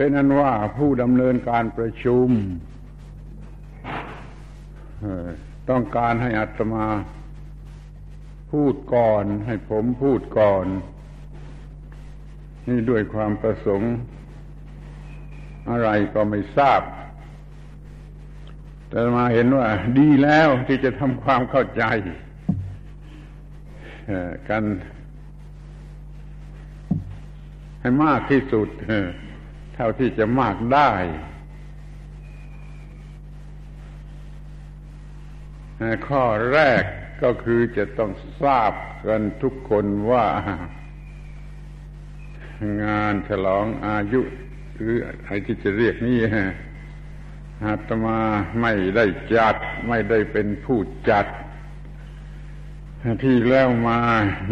เป็นอันว่าผู้ดำเนินการประชุมต้องการให้อัตมาพูดก่อน ให้ผมพูดก่อน นี่ด้วยความประสงค์ อะไรก็ไม่ทราบ แต่มาเห็นว่าดีแล้วที่จะทำความเข้าใจกัน ให้มากที่สุด เท่าที่จะมากได้ ข้อแรกก็คือจะต้องทราบกันทุกคนว่า งานฉลองอายุ หรืออะไรที่จะเรียกนี่อาตมาไม่ได้จัด ไม่ได้เป็นผู้จัด ที่แล้วมา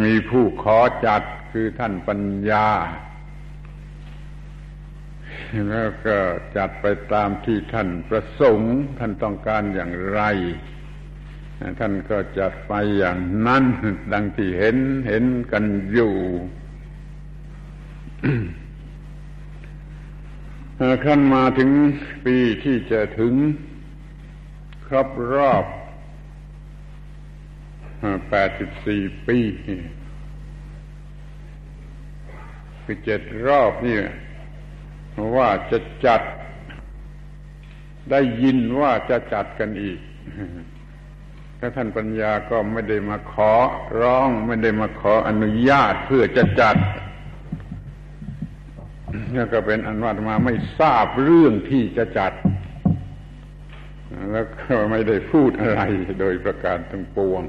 มีผู้ขอจัดคือท่านปัญญา แล้วก็จัดไปตามที่ท่านประสงค์ ท่านต้องการอย่างไร ท่านก็จัดไปอย่างนั้น ดังที่เห็นเห็นกันอยู่ขั้นมาถึงปีที่จะถึงครบรอบแปดสิบสี่ปีคือเจ็ดรอบนี่ ว่าจะจัด ได้ยินว่าจะจัดกันอีกถ้าท่านปัญญาก็ไม่ได้มาขอร้อง ไม่ได้มาขออนุญาตเพื่อจะจัดนี่ก็เป็นอันว่ามาไม่ทราบเรื่องที่จะจัด แล้วก็ไม่ได้พูดอะไรโดยประการทั้งปวง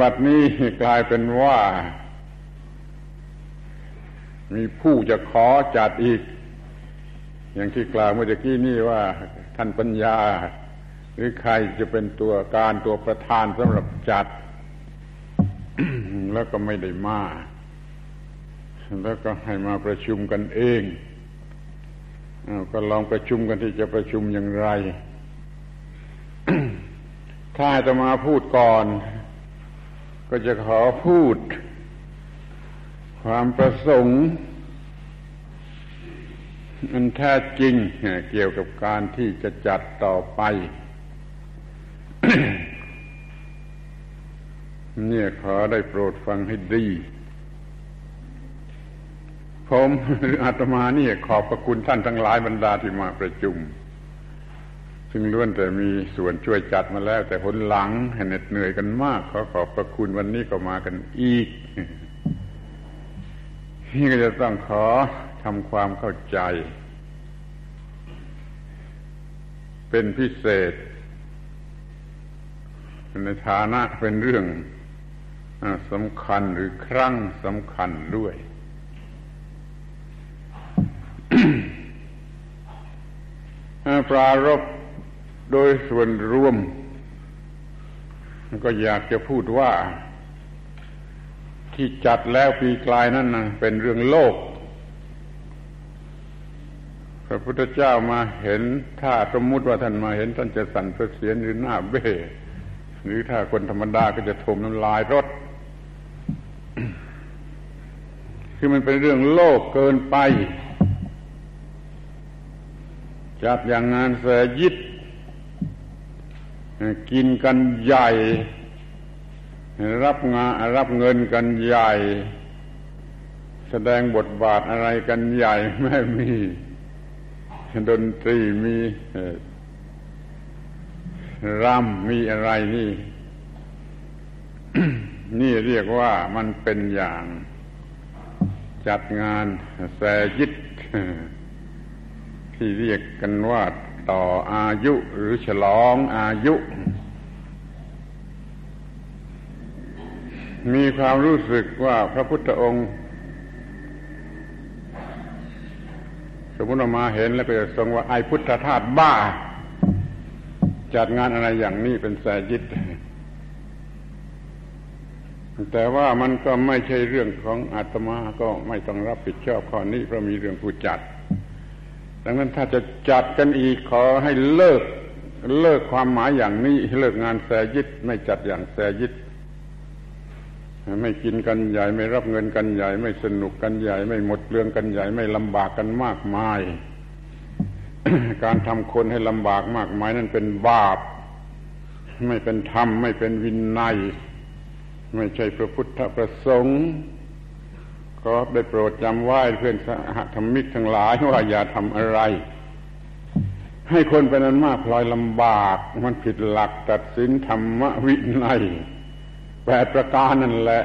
บัดนี้กลายเป็นว่า มีผู้จะขอจัดอีก อย่างที่กล่าวเมื่อกี้นี่ว่าท่านปัญญา หรือใครจะเป็นตัวการตัวประธานสำหรับจัด แล้วก็ไม่ได้มา แล้วก็ให้มาประชุมกันเองก็ลองประชุมกันที่จะประชุมอย่างไร ถ้าจะมาพูดก่อน ก็จะขอพูด ความประสงค์ อันแท้จริงเกี่ยวกับการที่จะจัดต่อไป เนี่ยขอได้โปรดฟังให้ดี ผมหรืออาตมาเนี่ยขอบพระคุณท่านทั้งหลายบรรดาที่มาประชุม ซึ่งล้วนแต่มีส่วนช่วยจัดมาแล้ว แต่หนหลังเหน็ดเหนื่อยกันมาก ขอขอบพระคุณวันนี้ก็มากันอีกนี่ก็จะต้องขอ ทำความเข้าใจ เป็นพิเศษในฐานะเป็นเรื่องสำคัญหรือครั้งสำคัญด้วย ปรารบโดยส่วนรวม ก็อยากจะพูดว่า ที่จัดแล้วปีกลายนั่นนะเป็นเรื่องโลก พระพุทธเจ้ามาเห็นถ้าสมมุติว่าท่านมาเห็นท่านจะสั่นเสียนหรือหน้าเบ้หรือถ้าคนธรรมดาก็จะถมน้ำลายรถ คือมันเป็นเรื่องโลกเกินไปจัดอย่างงานเสยิดกินกันใหญ่ รับงานรับเงินกันใหญ่ แสดงบทบาทอะไรกันใหญ่ไม่มี ดนตรีมีรำมีอะไรนี่ นี่เรียกว่ามันเป็นอย่างจัดงานแสยิตที่เรียกกันว่าต่ออายุหรือฉลองอายุ มีความรู้สึกว่าพระพุทธองค์ สมมติมาเห็นแล้วก็จะทรงว่าไอพุทธทาสบ้า จัดงานอะไรอย่างนี้เป็นแสยิตแต่ว่ามันก็ไม่ใช่เรื่องของอาตมาก็ไม่ต้องรับผิดชอบข้อนี้เพราะมีเรื่องผู้จัด ดังนั้นถ้าจะจัดกันอีกขอให้เลิกเลิกความหมายอย่างนี้เลิกงานแสยิตไม่จัดอย่างแสยิต ไม่กินกันใหญ่ไม่รับเงินกันใหญ่ไม่สนุกกันใหญ่ ไม่หมดเรื่องกันใหญ่ไม่ลำบากกันมากมาย การทำคนให้ลำบากมากมายนั่นเป็นบาป ไม่เป็นธรรม ไม่เป็นวินัย ไม่ใช่พระพุทธประสงค์ก็ได้โปรดจำไว้เพื่อนสหธรรมิกทั้งหลายว่าอย่าทำอะไร ให้คนเป็นนั้นมากพลอยลำบาก มันผิดหลักตัดสินธรรมวินัย แปดประการนั่นแหละ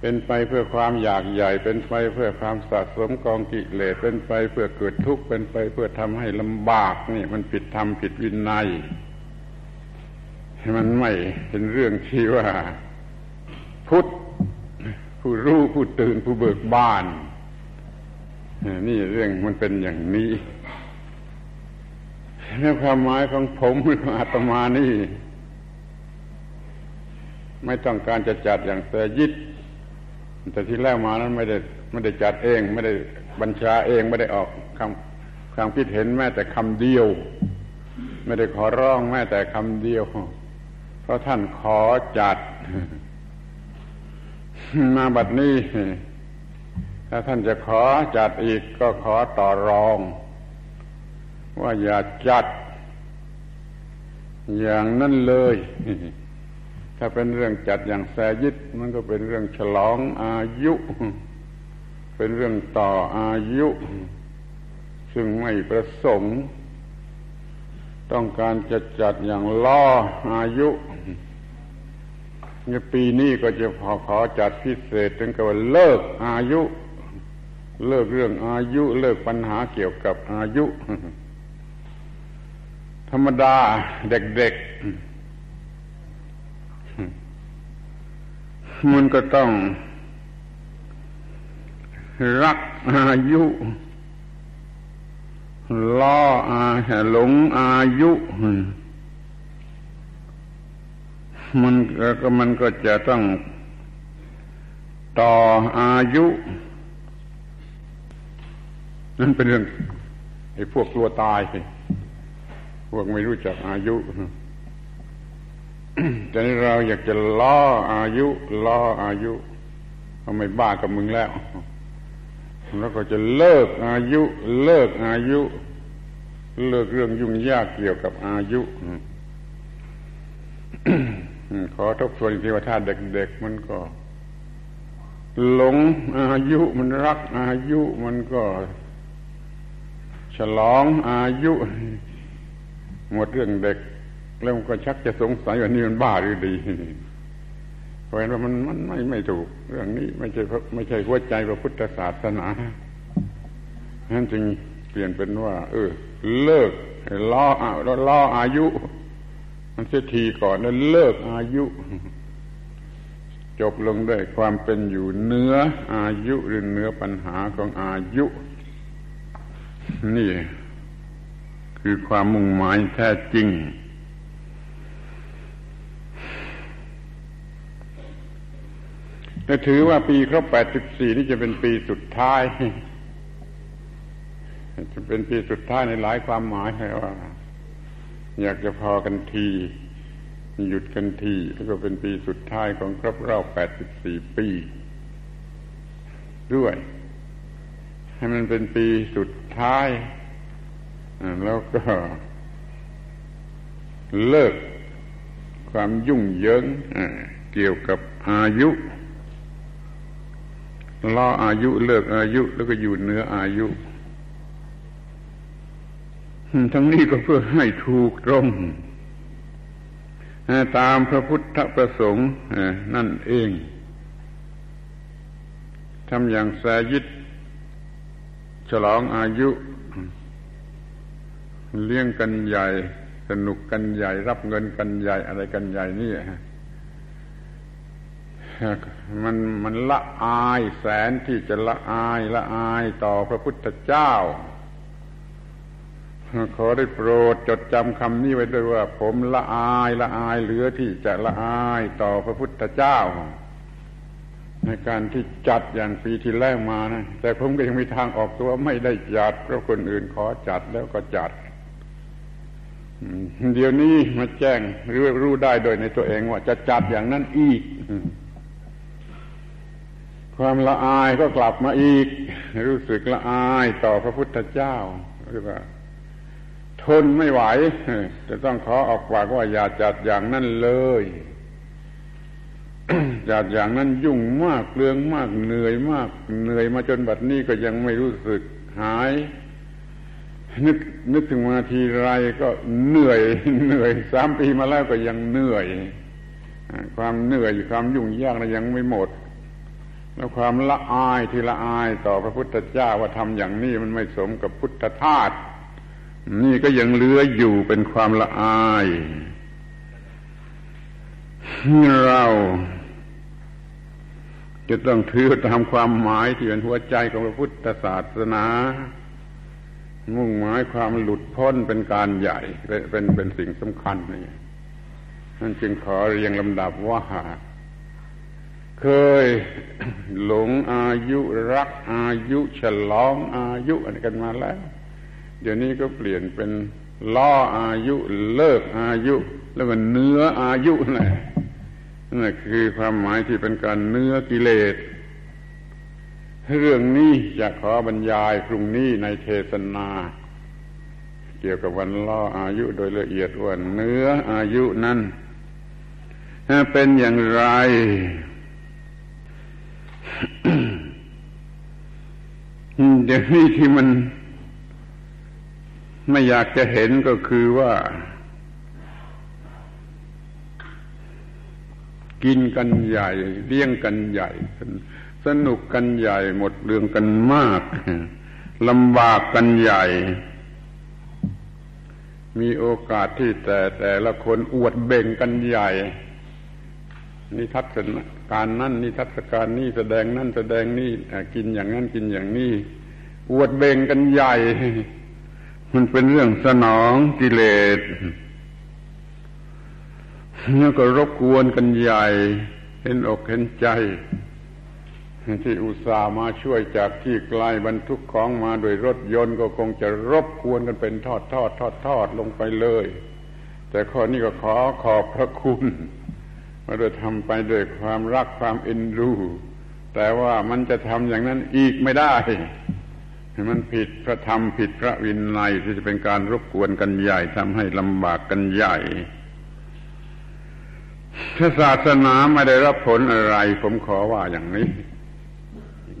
เป็นไปเพื่อความอยากใหญ่ เป็นไปเพื่อความสะสมกองกิเลสเป็นไปเพื่อเกิดทุกข์เป็นไปเพื่อทำให้ลำบากนี่มันผิดธรรมผิดวินัยมันไม่เป็นเรื่องที่ว่าพุทธผู้รู้ผู้ตื่นผู้เบิกบานนี่เรื่องมันเป็นอย่างนี้แล้วความหมายของผมของอาตมานี่ ไม่ต้องการจะจัดอย่างเตยิดแต่ที่แล้วมานั้นไม่ได้ไม่ได้จัดเอง ไม่ได้บัญชาเองไม่ได้ออกคำความคิดเห็นแม้แต่คำเดียว ไม่ได้ขอร้องแม้แต่คำเดียว เพราะท่านขอจัด มาบัดนี้ถ้าท่านจะขอจัดอีกก็ขอต่อรอง ว่าอย่าจัด อย่างนั้นเลย ถ้าเป็นเรื่องจัดอย่างแสยิดมันก็เป็นเรื่องฉลองอายุ เป็นเรื่องต่ออายุ ซึ่งไม่ประสงค์ ต้องการจะจัดอย่างล่ออายุเนี่ยปีนี้ก็จะขอขอจัดพิเศษถึงกับเลิกอายุ เลิกเรื่องอายุ เลิกปัญหาเกี่ยวกับอายุ ธรรมดาเด็กๆ มันก็ต้อง รักอายุล่ออาหลงอายุ มันก็มันก็จะต้องต่ออายุ นั่นเป็นเรื่องไอ้พวกกลัวตาย พวกไม่รู้จักอายุ ต่นี้เราอยากจะล่ออายุล่ออายุทำไมบ้ากับมึงแล้ว แล้วก็จะเลิกอายุ เลิกอายุ เลิกเรื่องยุ่งยากเกี่ยวกับอายุขอทบทวนทีว่าถ้าเด็กๆมันก็ หลงอายุมันรักอายุมันก็ ฉลองอายุ หมดเรื่องเด็ก แล้วมันก็ชักจะสงสัยว่านี่มันบ้าหรือดีเพราะฉะนั้นมันมันไม่ไม่ถูก เรื่องนี้ไม่ใช่ไม่ใช่หัวใจพระพุทธศาสนานั้นจึงเปลี่ยนเป็นว่า เออ เลิกล้อล้ออายุ มันเสียทีก่อนแล้วเลิกอายุ จบลงด้วยความเป็นอยู่เนื้ออายุหรือเนื้อปัญหาของอายุ นี่ คือความมุ่งหมายแท้จริง แต่ถือว่าปีครบแปดสิบสี่นี่จะเป็นปีสุดท้าย จะเป็นปีสุดท้ายในหลายความหมายว่า อยากจะพอกันที หยุดกันที แล้วก็เป็นปีสุดท้ายของครบรอบแปดสิบสี่ปีด้วย ให้มันเป็นปีสุดท้าย แล้วก็เลิกความยุ่งเหยิงเกี่ยวกับอายุ ล่ออายุเลิกอายุแล้วก็อยู่เหนืออายุ ทั้งนี้ก็เพื่อให้ถูกตรง ตามพระพุทธประสงค์นั่นเองทำอย่างแสยิดฉลองอายุ เลี้ยงกันใหญ่ สนุกกันใหญ่ รับเงินกันใหญ่อะไรกันใหญ่นี่ มันมันละอายแสนที่จะละอายละอายต่อพระพุทธเจ้า ขอได้โปรดจดจำคำนี้ไว้ด้วยว่า ผมละอายละอายเหลือที่จะละอายต่อพระพุทธเจ้า ในการที่จัดอย่างปีที่แล้วมานะแต่ผมก็ยังมีทางออกตัวไม่ได้จัดเพราะคนอื่นขอจัดแล้วก็จัดเดี๋ยวนี้มาแจ้งรู้รู้ได้โดยในตัวเองว่าจะจัดอย่างนั้นอีก ความละอายก็กลับมาอีก รู้สึกละอายต่อพระพุทธเจ้าเรียกว่าทนไม่ไหวจะต้องขอออกปากว่าอย่าจัดอย่างนั้นเลยจัดอย่างนั้นยุ่งมากเรื่องมากเหนื่อยมาก เหนื่อยมาจนบัดนี้ก็ยังไม่รู้สึกหาย นึกนึกถึงมาทีไรก็เหนื่อยเหนื่อยสามปีมาแล้วก็ยังเหนื่อย ความเหนื่อยความยุ่งยากนะยังไม่หมด แล้วความละอายที่ละอายต่อพระพุทธเจ้าว่าทำอย่างนี้มันไม่สมกับพุทธทาสนี่ก็ยังเหลืออยู่เป็นความละอายเราจะต้องถือตามความหมายที่เป็นหัวใจของพระพุทธศาสนา มุ่งหมายความหลุดพ้นเป็นการใหญ่ เป็นเป็นสิ่งสำคัญนี่นั่นจึงขอเรียงลำดับว่า เคยหลงอายุรักอายุฉลองอายุอะไรกันมาแล้ว เดี๋ยวนี้ก็เปลี่ยนเป็นล่ออายุเลิกอายุ แล้วก็เนื้ออายุนั่นแหละนั่นคือความหมายที่เป็นการเนื้อกิเลส เรื่องนี้จะขอบรรยายพรุ่งนี้ในเทศนา เกี่ยวกับวันล่ออายุโดยละเอียดว่าเนื้ออายุนั้นเป็นอย่างไร เดี๋ยวนี้ที่มันไม่อยากจะเห็นก็คือว่า กินกันใหญ่ เลี้ยงกันใหญ่ สนุกกันใหญ่ หมดเรื่องกันมากลำบากกันใหญ่ มีโอกาสที่แต่แต่ละคนอวดเบ่งกันใหญ่ นิทัศการนั่นนิทัศการนี่แสดงนั่นแสดงนี่กินอย่างนั้นกินอย่างนี้ อวดเบ่งกันใหญ่ มันเป็นเรื่องสนองกิเลสแล้วก็รบกวนกันใหญ่ เห็นอกเห็นใจ ที่อุตส่าห์มาช่วยจากที่ไกลบรรทุกของมาโดยรถยนต์ก็คงจะรบกวนกันเป็นทอดทอดทอดทอดลงไปเลย แต่ข้อนี้ก็ขอขอบพระคุณว่าโดยทำไปด้วยความรักความเอ็นดูแต่ว่ามันจะทำอย่างนั้นอีกไม่ได้ มันผิดพระธรรมผิดพระวินัยที่จะเป็นการรบกวนกันใหญ่ทำให้ลำบากกันใหญ่ถ้าศาสนาไม่ได้รับผลอะไร ผมขอว่าอย่างนี้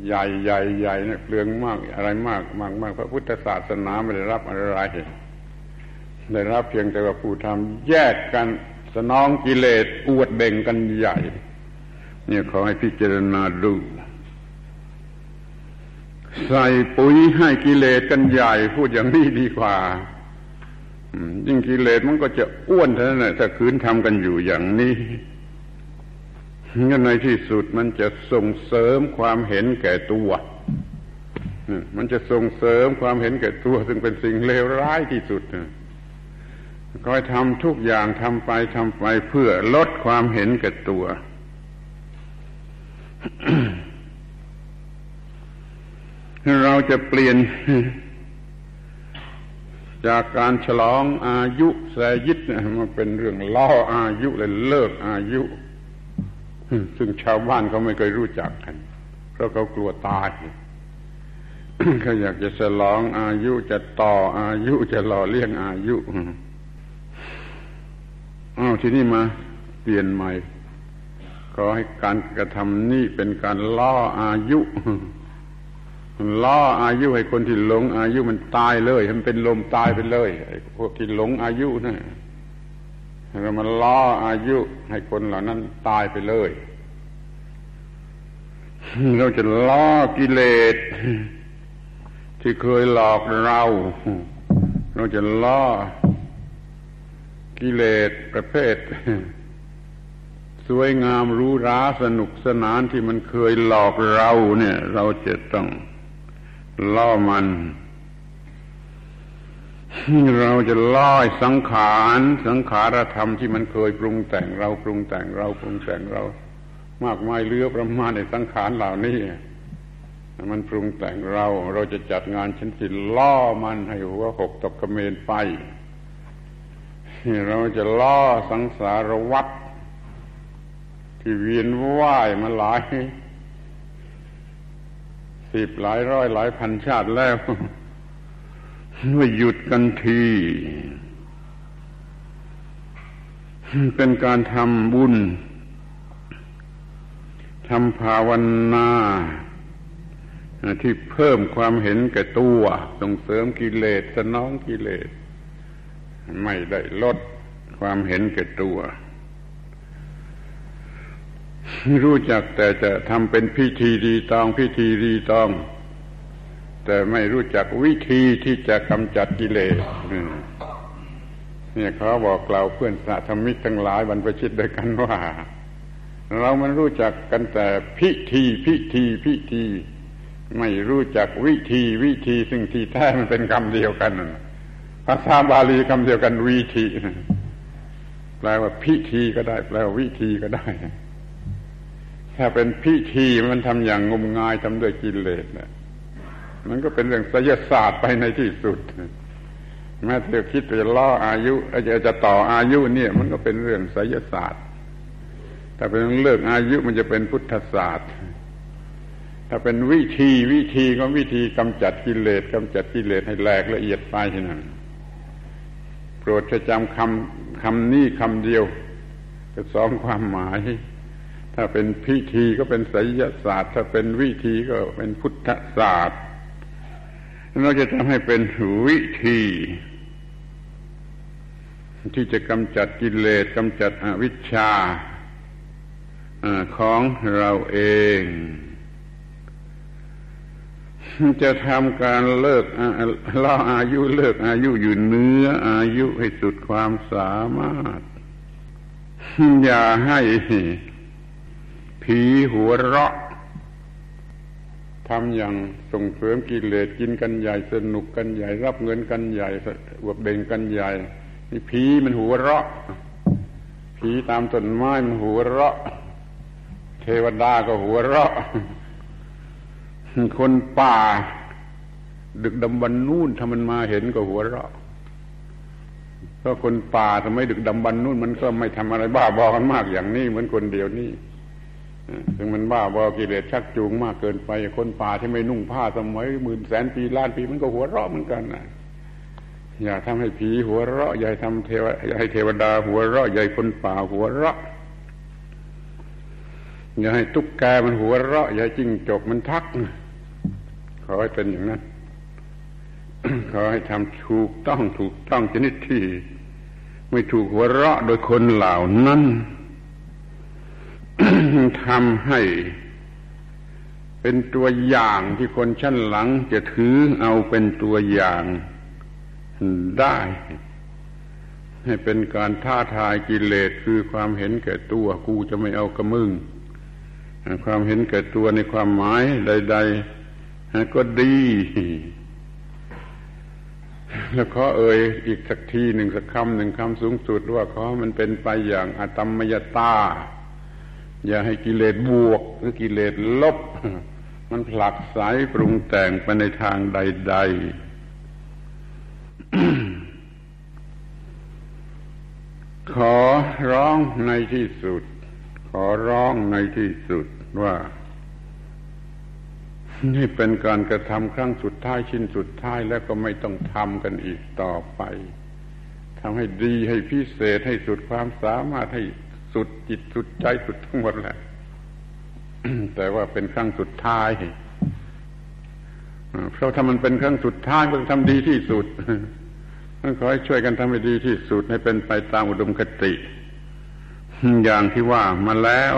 ใหญ่ใหญ่ใหญ่เนี่ยเปลืองมากอะไรมากมากมากพระพุทธศาสนาไม่ได้รับอะไร ได้รับเพียงแต่ว่าผู้ทำแยกกันสนองกิเลสอวดเบ่งกันใหญ่ เนี่ยขอให้พิจารณาดู ใส่ปุ๋ยให้กิเลสกันใหญ่พูดอย่างนี้ดีกว่ายิ่งกิเลสมันก็จะอ้วนเท่านั้นแหละถ้าคืนทำกันอยู่อย่างนี้งั้นในที่สุดมันจะส่งเสริมความเห็นแก่ตัว มันจะส่งเสริมความเห็นแก่ตัว ซึ่งเป็นสิ่งเลวร้ายที่สุดคอยทำทุกอย่างทำไปทำไปเพื่อลดความเห็นแก่ตัว เราจะเปลี่ยน จากการฉลองอายุแสยิดมาเป็นเรื่องล่ออายุเลยเลิกอายุ ซึ่งชาวบ้านเขาไม่เคยรู้จักกัน เพราะเขากลัวตายเขาอยากจะฉลองอายุจะต่ออายุจะหล่อเลี้ยงอายุอ้าวทีนี้มาเปลี่ยนใหม่ ขอให้การกระทำนี้เป็นการล่ออายุ ล่ออายุให้คนที่หลง อายุมันตายเลยมันเป็นลมตายไปเลยไอ้พวกที่หลงอายุนะเรามาล่ออายุให้คนเหล่านั้นตายไปเลย เราจะล่อกิเลสที่เคยหลอกเรา เราจะล่อกิเลสประเภท สวยงามรู้ราสนุกสนานที่มันเคยหลอกเราเนี่ย เราจะต้อง ล่อมัน เราจะล่อสังขารสังขารธรรมที่มันเคยปรุงแต่งเราปรุงแต่งเราปรุงแต่งเรา มากมายเลือประมาณในสังขารเหล่านี้มันปรุงแต่งเราเราจะจัดงานชั้นสิล่อมันให้หัวหกตกกระเมนไปเราจะล่อสังสารวัฏที่เวียนว่ายมาหลาย สิบหลายร้อยหลายพันชาติแล้วว่าหยุดกันที เป็นการทำบุญทำภาวนาที่เพิ่มความเห็นแก่ตัวส่งเสริมกิเลสสนองกิเลส ไม่ได้ลดความเห็นแก่ตัว รู้จักแต่จะทำเป็นพิธีดีตองพิธีดีตอง แต่ไม่รู้จักวิธีที่จะกำจัดกิเลสเนี่ยเขาบอกกล่าวเพื่อนสัธรรมิกทั้งหลายบรรพชิตด้วยกันว่า เรามันรู้จักกันแต่พิธีพิธีพิธี ไม่รู้จักวิธีวิธีซึ่งที่แท้มันเป็นคำเดียวกันภาษาบาลีคำเดียวกันวิธีแปลว่าพิธีก็ได้ แปลว่าวิธีก็ได้ เป็นพิธีมันทำอย่างงมงายทำด้วยกิเลสนะมันก็เป็นเรื่องไสยศาสตร์ไปในที่สุดแม้แต่คิดจะล่ออายุจะจะต่ออายุเนี่ย มันก็เป็นเรื่องไสยศาสตร์ ถ้าเป็นเรื่องอายุมันจะเป็นพุทธศาสตร์ ถ้าเป็นวิธีวิธีก็วิธีกำจัดกิเลสกำจัดกิเลสให้แหลกละเอียดไปนั้นโปรดจะจำคำคำนี้คำเดียวจะสองความหมาย ถ้าเป็นพิธีก็เป็นไสยศาสตร์ ถ้าเป็นวิธีก็เป็นพุทธศาสตร์เราจะทำให้เป็นวิธี ที่จะกำจัดกิเลสกำจัดอวิชชาของเราเองจะทำการเลิกล่ออายุเลิกอายุอยู่เนื้ออายุให้สุดความสามารถ อย่าให้ ผีหัวเราะทำอย่างส่งเสริมกิเลสกินกันใหญ่สนุกกันใหญ่ รับเงินกันใหญ่บวกเบ่งกันใหญ่ นี่ผีมันหัวเราะผีตามต้นไม้มันหัวเราะ เทวดาก็หัวเราะ คนป่า ดึกดำบรรนู่นถ้ามันมาเห็นก็หัวเราะเพราะคนป่าทำไมดึกดำบรรนู่นมันก็ไม่ทำอะไรบ้าบอกันมากอย่างนี้เหมือนคนเดียวนี่ ถึงมันบ้าบอกิเลสชักจูงมากเกินไปคนป่าที่ไม่นุ่งผ้าสมัยหมื่นแสนปีล้านปีมันก็หัวเราะเหมือนกันนะอย่าทำให้ผีหัวเราะอย่าทำเทวอย่าให้เทวดาหัวเราะอย่าให้คนป่าหัวเราะอย่าให้ตุ๊กแกมันหัวเราะอย่าจิ้งจกมันทักขอให้เป็นอย่างนั้นขอให้ทำถูกต้องถูกต้องชนิดที่ ไม่ถูกหัวเราะโดยคนเหล่านั้น ทำให้ เป็นตัวอย่างที่คนชั้นหลังจะถือเอาเป็นตัวอย่างได้ ให้เป็นการท้าทายกิเลสคือความเห็นแก่ตัวกูจะไม่เอากระมึงความเห็นแก่ตัวในความหมายใด ๆ ก็ดี แล้วขอเอ่ยอีกสักทีหนึ่งสักคำหนึ่งคำสูงสุดว่าขอมันเป็นไปอย่างอตมมยตา อย่าให้กิเลสบวกหรือกิเลสลบ มันผลักสายปรุงแต่งไปในทางใด ๆ ขอร้องในที่สุด ขอร้องในที่สุดว่า นี่เป็นการกระทำครั้งสุดท้ายชิ้นสุดท้ายแล้วก็ไม่ต้องทำกันอีกต่อไปทำให้ดีให้พิเศษให้สุดความสามารถให้ สุดจิตสุดใจสุดทั้งหมดแหละแต่ว่าเป็นครั้งสุดท้ายเพราะถ้ามันเป็นครั้งสุดท้ายมันทำดีที่สุดขอให้ช่วยกันทำให้ดีที่สุดให้เป็นไปตามอุดมคติ อย่างที่ว่ามาแล้ว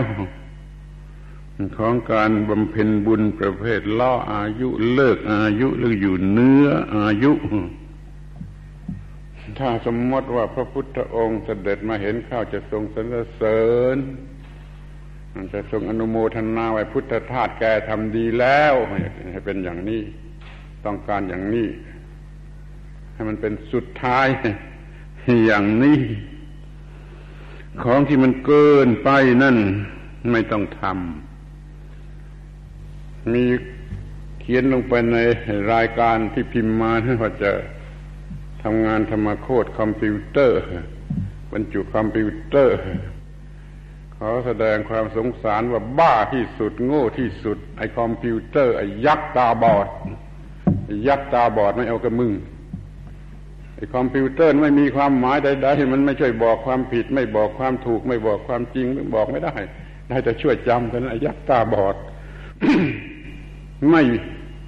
ของการบำเพ็ญบุญประเภทล่ออายุเลิกอายุหรืออยู่เนื้ออายุ ถ้าสมมติว่าพระพุทธองค์เสด็จมาเห็นข้าวจะทรงสรรเสริญจะทรงอนุโมทนาไว้พุทธทาสแกทำดีแล้วให้เป็นอย่างนี้ ต้องการอย่างนี้ ให้มันเป็นสุดท้ายอย่างนี้ ของที่มันเกินไปนั่นไม่ต้องทำมีเขียนลงไปในรายการที่พิมพ์มาว่าจะ ทำงานธรรมโฆษณ์คอมพิวเตอร์ บรรจุคอมพิวเตอร์ ขอแสดงความสงสารว่าบ้าที่สุด โง่ที่สุด ไอคอมพิวเตอร์ ไอยักษ์ตาบอด ยักษ์ตาบอดไม่เอากะมึงไอคอมพิวเตอร์ไม่มีความหมายใดๆมันไม่ช่วยบอกความผิด ไม่บอกความถูก ไม่บอกความจริงบอกไม่ได้ได้แต่ช่วยจำเท่านั้นยักษ์ตาบอด ไม่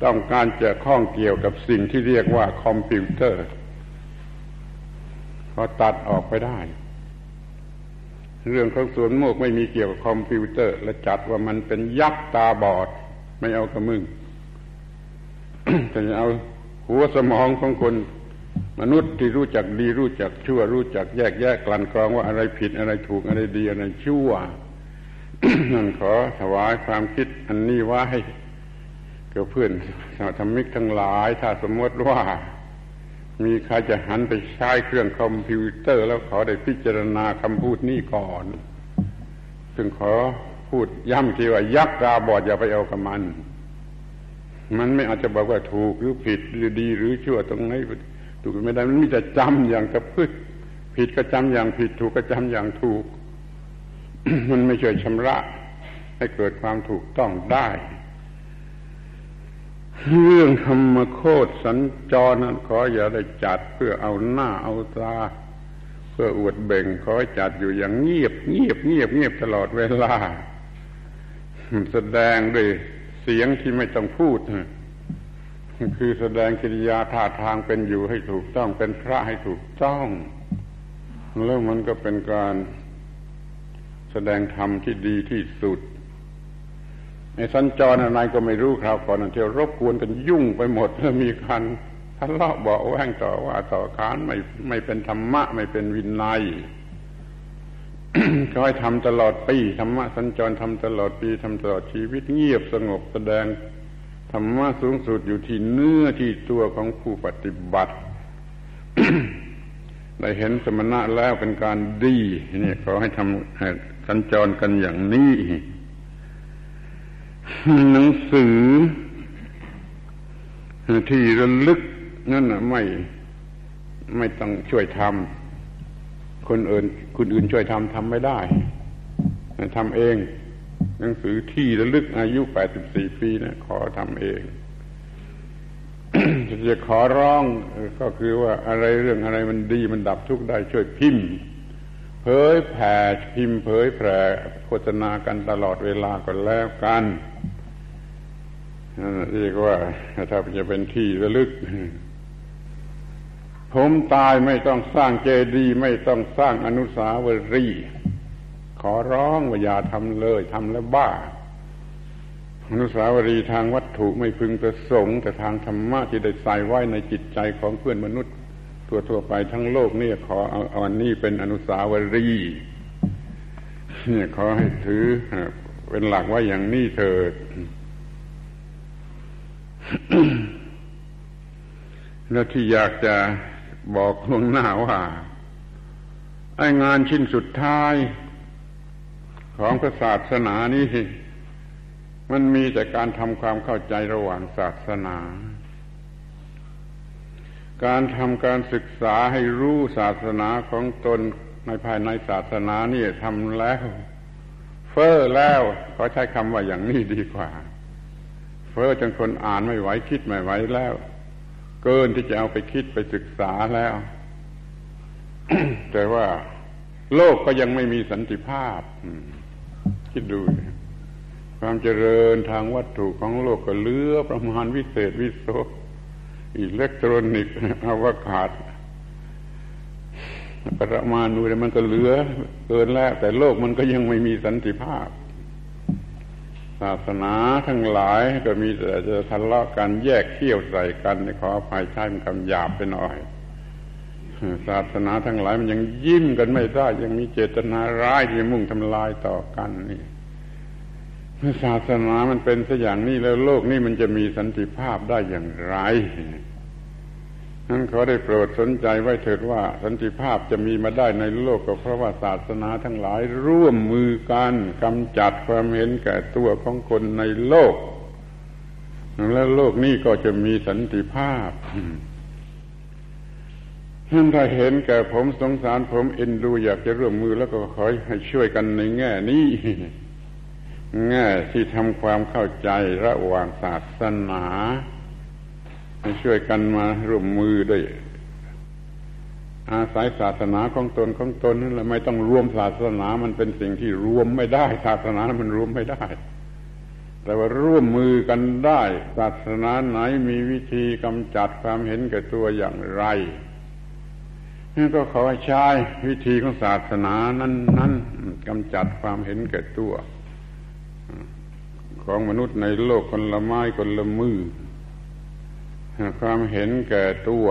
ต้องการจะข้องเกี่ยวกับสิ่งที่เรียกว่าคอมพิวเตอร์ พอตัดออกไปได้ เรื่องของสวนโมกข์ไม่มีเกี่ยวกับคอมพิวเตอร์ และจัดว่ามันเป็นยักษ์ตาบอด ไม่เอากระมึงแต่เอาหัวสมองของคน มนุษย์ที่รู้จักดีรู้จักชั่ว รู้จักแยกแยะกลั่นกรองว่าอะไรผิดอะไรถูกอะไรดีอะไรชั่วนั่นขอถวายความคิดอันนี้ไว้กับเพื่อนสธรรมิกทั้งหลาย ถ้าสมมติว่า มีใครจะหันไปใช้เครื่องคอมพิวเตอร์ แล้วขอได้พิจารณาคำพูดนี้ก่อน ซึ่งขอพูดย้ำทีว่ายักษ์ตาบอดอย่าไปเอากับมัน มันไม่อาจจะบอกว่าถูกหรือผิดหรือดีหรือชั่วตรงไหนถูกไม่ได้มันมีแต่จำอย่างกระพึกผิดก็จำอย่างผิดถูกก็จำอย่างถูก มันไม่ช่วยชำระให้เกิดความถูกต้องได้ เรื่องธรรมโคตสัญจรนั้นขออย่าได้จัดเพื่อเอาหน้าเอาตา เพื่ออวดเบ่งขอจัดอยู่อย่างเงียบ เงียบเงียบเงียบตลอดเวลา แสดงด้วยเสียงที่ไม่ต้องพูดคือแสดงกิริยาท่าทางเป็นอยู่ให้ถูกต้องเป็นพระให้ถูกต้อง แล้วมันก็เป็นการแสดงธรรมที่ดีที่สุด สัญจรอะไรก็ไม่รู้คราวก่อนเที่ยวรบกวนกันยุ่งไปหมดแล้วมีการทะเลาะเบาแวงต่อว่าต่อขานไม่ไม่เป็นธรรมะ ไม่เป็นวินัยก็ให้ทำตลอดปีธรรมะสัญจรทำตลอดปีทำตลอดชีวิตเงียบสงบแสดงธรรมะสูงสุดอยู่ที่เนื้อที่ตัวของผู้ปฏิบัติ ได้เห็นสมณะแล้วเป็นการดีนี่ขอให้ทำสัญจรกันอย่างนี้ หนังสือ ที่ระลึกนั่นไม่ไม่ต้องช่วยทำคนอื่นคนอื่นช่วยทำทำไม่ได้ทำเอง หนังสือที่ระลึกอายุแปดสิบสี่ปีนะขอทำเองจะขอร้องก็คือว่าอะไรเรื่องอะไรมันดีมันดับทุกข์ได้ช่วยพิมพ์ เผยแผ่พิมพ์เผยแผ่โฆษณากันตลอดเวลาก็แล้วกันนั่น เรียกว่าถ้าจะเป็นที่ระลึก ผมตายไม่ต้องสร้างเจดีย์ไม่ต้องสร้างอนุสาวรีย์ขอร้องว่าอย่าทำเลยทำแล้วบ้า อนุสาวรีย์ทางวัตถุไม่พึงประสงค์ แต่ทางธรรมะที่ได้ใส่ไว้ในจิตใจของเพื่อนมนุษย์ทั่วทั่วไปทั้งโลกนี่ขอเอาอันนี้เป็นอนุสาวรีย์เนี่ยขอให้ถือเป็นหลักไว้อย่างนี้เถิด แล้วที่อยากจะบอกล่วงหน้าว่าไอ้งานชิ้นสุดท้าย ของพระศาสนานี้มันมีแต่การทำความเข้าใจระหว่างศาสนา การทำการศึกษาให้รู้ศาสนาของตนในภายในศาสนานี่ทำแล้ว เฟ้อแล้วขาใช้คำว่าอย่างนี้ดีกว่า เฟ้อจนคนอ่านไม่ไหวคิดไม่ไหวแล้ว เกินที่จะเอาไปคิดไปศึกษาแล้ว แต่ว่าโลกก็ยังไม่มีสันติภาพคิดดู ความเจริญทางวัตถุของโลกก็เลือประมาณวิเศษวิโสอิเล็กทรอนิกส์อวกาศประมาณนูมันก็เหลือ เกินแล้ว แต่โลกมันก็ยังไม่มีสันติภาพาสนาทั้งหลายก็มีแต่จะทะเลาะกันแยกเขี้ยวใส่กันขออภัยใช้คำหยาบไปหน่อยศาสนาทั้งหลายมันยังยิ้มกันไม่ได้ยังมีเจตนาร้ายที่มุ่งทำลายต่อกันนี่ศาสนามันเป็นสอย่างนี้แล้วโลกนี้มันจะมีสันติภาพได้อย่างไร นั้นขอได้โปรดสนใจไว้เถิดว่า สันติภาพจะมีมาได้ในโลกก็เพราะว่าศาสนาทั้งหลายร่วมมือกันกำจัดความเห็นแก่ตัวของคนในโลก แล้วโลกนี้ก็จะมีสันติภาพถ้าเห็นแก่ผมสงสารผมเอ็นดูอยากจะร่วมมือแล้วก็ขอให้ช่วยกันในแง่นี้แง่ที่ทำความเข้าใจระหว่างศาสนา ช่วยกันมาร่วมมือด้วย อาศัยศาสนาของตนของตนนั่นแหละไม่ต้องรวมศาสนามันเป็นสิ่งที่รวมไม่ได้ ศาสนามันรวมไม่ได้ แต่ว่าร่วมมือกันได้ ศาสนาไหนมีวิธีกำจัดความเห็นแก่ตัวอย่างไรนี่ก็ขอใช้วิธีของศาสนานั้นนั้นกำจัดความเห็นแก่ตัว ของมนุษย์ในโลกคนละไม้คนละมือ ความเห็นแก่ตัว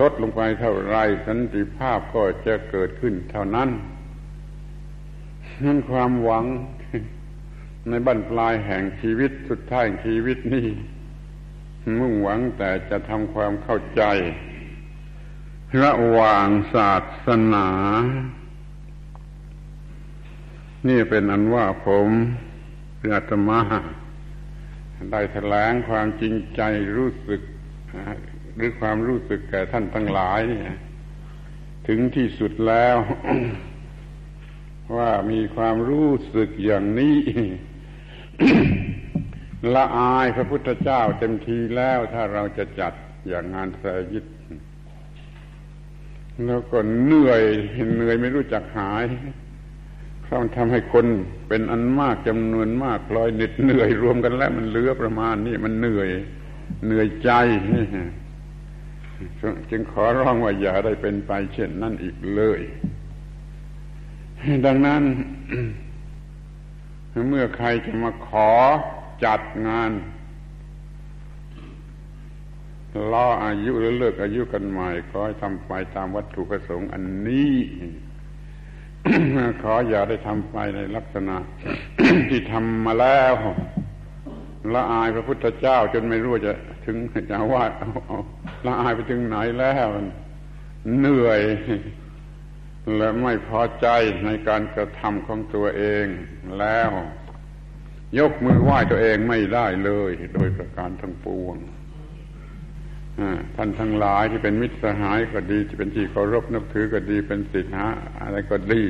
ลดลงไปเท่าไรสันติภาพก็จะเกิดขึ้นเท่านั้นนั่นความหวังในบั้นปลายแห่งชีวิตสุดท้ายชีวิตนี้มุ่งหวังแต่จะทำความเข้าใจระหว่างศาสนา นี่เป็นอันว่าผมเรือตมา ได้แถลงความจริงใจรู้สึกหรือความรู้สึกแก่ท่านทั้งหลายเนี่ยถึงที่สุดแล้ว ว่ามีความรู้สึกอย่างนี้ ละอายพระพุทธเจ้าเต็มทีแล้วถ้าเราจะจัดอย่างงานแสยิตแล้วก็เหนื่อยเหนื่อยไม่รู้จักหาย เพรามันทำให้คนเป็นอันมากจำนวนมากลอยเหน็ดเหนื่อยรวมกันแล้วมันเหลือประมาณนี้มันเหนื่อยเหนื่อยใจจึงขอร้องว่าอย่าได้เป็นไปเช่นนั่นอีกเลย ดังนั้น เมื่อใครจะมาขอจัดงานล้ออายุหรือเลิกอายุกันใหม่ขอให้ทำไปตามวัตถุประสงค์อันนี้ ขออย่าได้ทำไปในลักษณะ ที่ทำมาแล้วละอายพระพุทธเจ้าจนไม่รู้จะถึงจะว่าละอายไปถึงไหนแล้วเหนื่อย และไม่พอใจในการกระทำของตัวเองแล้ว ยกมือไหว้ตัวเองไม่ได้เลย โดยประการทั้งปวง ท่านทั้งหลายที่เป็นมิตรสหายก็ดีที่เป็นที่เคารพนับถือก็ดีเป็นสิทธะอะไรก็ดี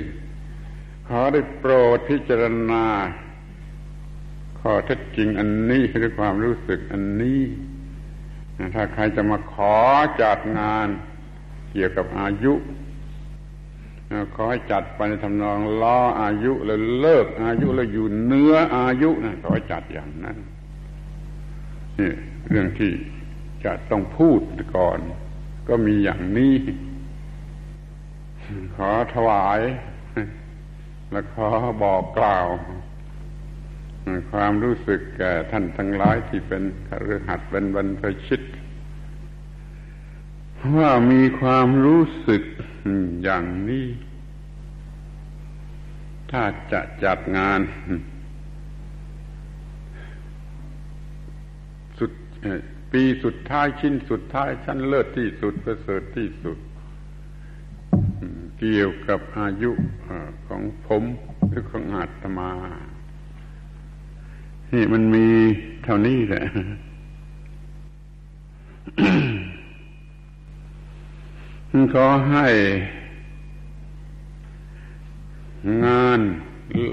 ขอได้โปรดพิจารณาข้อเท็จจริงอันนี้หรือความรู้สึกอันนี้ถ้าใครจะมาขอจัดงานเกี่ยวกับอายุขอให้จัดไปในทำนองล้ออายุแล้วเลิกอายุแล้วอยู่เนื้ออายุนะขอจัดอย่างนั้นนี่เรื่องที่ จะต้องพูดก่อน ก็มีอย่างนี้ ขอถวาย และขอบอกกล่าว ความรู้สึกแก่ท่านทั้งหลายที่เป็นคฤหัสถ์เป็นบรรพชิต ว่ามีความรู้สึกอย่างนี้ ถ้าจะจัดงานสุด ปีสุดท้ายชิ้นสุดท้ายชั้นเลิศที่สุดประเสริฐที่สุด เกี่ยวกับอายุของผมหรือของอาตมา นี่มันมีเท่านี้แหละขอให้งาน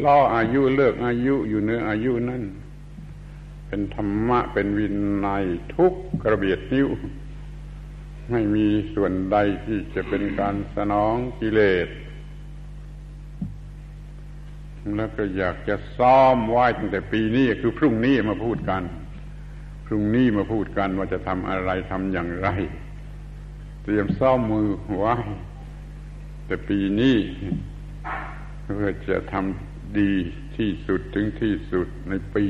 ล่ออายุเลิกอายุอยู่เนื้ออายุนั่น เป็นธรรมะเป็นวินัยทุกกระเบียดนิ้ว ไม่มีส่วนใดที่จะเป็นการสนองกิเลส แล้วก็อยากจะซ้อมไหว้ตั้งแต่ปีนี้คือพรุ่งนี้มาพูดกัน พรุ่งนี้มาพูดกันว่าจะทำอะไรทำอย่างไร เตรียมซ้อมมือไหว้แต่ปีนี้เพื่อจะทำดีที่สุดถึงที่สุดในปี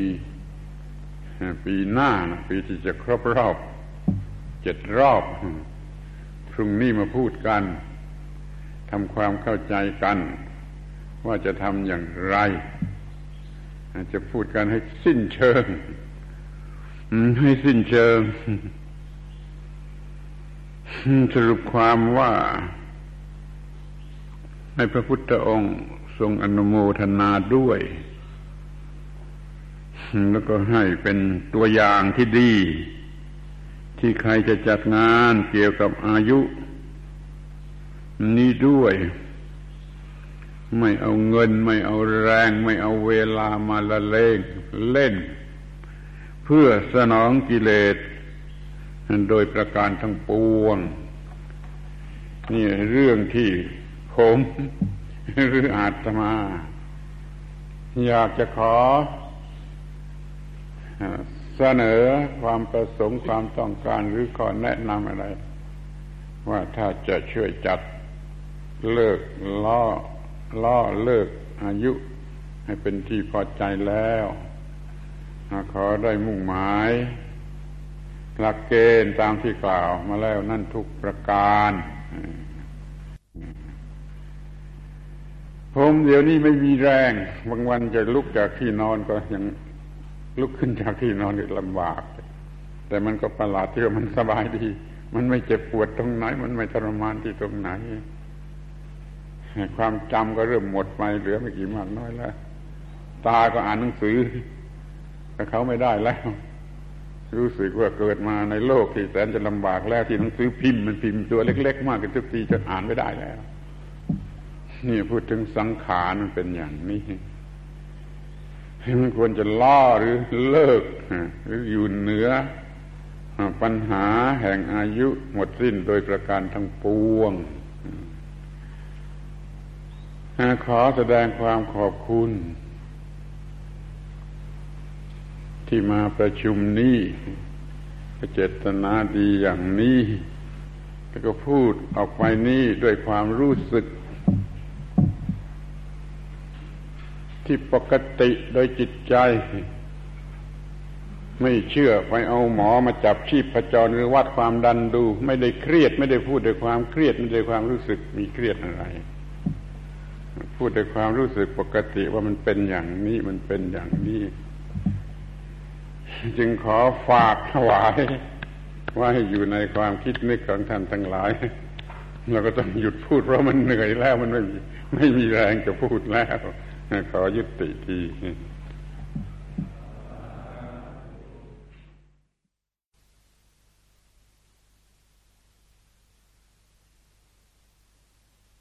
ปีหน้านะปีที่จะครบรอบเจ็ดรอบ พรุ่งนี้มาพูดกันทำความเข้าใจกัน ว่าจะทำอย่างไร จะพูดกันให้สิ้นเชิงให้สิ้นเชิง สรุปความว่า ให้พระพุทธองค์ทรงอนุโมทนาด้วย แล้วก็ให้เป็นตัวอย่างที่ดี ที่ใครจะจัดงานเกี่ยวกับอายุ นี้ด้วย ไม่เอาเงิน ไม่เอาแรง ไม่เอาเวลามาละเลงเล่น เพื่อสนองกิเลสโดยประการทั้งปวง นี่เรื่องที่ผมหรืออาตมา อยากจะขอ เสนอความประสงค์ความต้องการหรือขอแนะนำอะไร ว่าถ้าจะช่วยจัดเลิกล่อล่อเลิกอายุ ให้เป็นที่พอใจแล้วขอได้มุ่งหมาย หลักเกณฑ์ตามที่กล่าวมาแล้วนั่นทุกประการผมเดี๋ยวนี้ไม่มีแรง บางวันจะลุกจากที่นอนก็ยัง ลุกขึ้นจากที่นอนนี่ลำบาก แต่มันก็ประหลาดที่ว่ามันสบายดี มันไม่เจ็บปวดตรงไหน มันไม่ทรมานที่ตรงไหน ความจำก็เริ่มหมดไปเหลือไม่กี่มากน้อยแล้ว ตาก็อ่านหนังสือแต่เขาไม่ได้แล้ว รู้สึกว่าเกิดมาในโลกที่แสนจะลำบากแล้วที่หนังสือพิมพ์มันพิมพ์ตัวเล็ก ๆ มากกันทุกทีจะอ่านไม่ได้แล้วนี่พูดถึงสังขารมันเป็นอย่างนี้ มันควรจะล่อหรือเลิก หรืออยู่เหนือ ปัญหาแห่งอายุหมดสิ้นโดยประการทั้งปวง ขอแสดงความขอบคุณ ที่มาประชุมนี้เจตนาดีอย่างนี้ แล้วก็พูดออกไปนี้ด้วยความรู้สึก ที่ปกติโดยจิตใจ ไม่เชื่อไปเอาหมอมาจับชีพจรหรือวัดความดันดู ไม่ได้เครียด ไม่ได้พูดด้วยความเครียดไม่ได้ความรู้สึกมีเครียดอะไร พูดด้วยความรู้สึกปกติว่ามันเป็นอย่างนี้มันเป็นอย่างนี้ จึงขอฝากถวายว่าให้อยู่ในความคิดนึกของท่านทั้งหลาย เราก็ต้องหยุดพูดเพราะมันเหนื่อยแล้วมันไม่มีไม่มีแรงจะพูดแล้ว ขอยุติที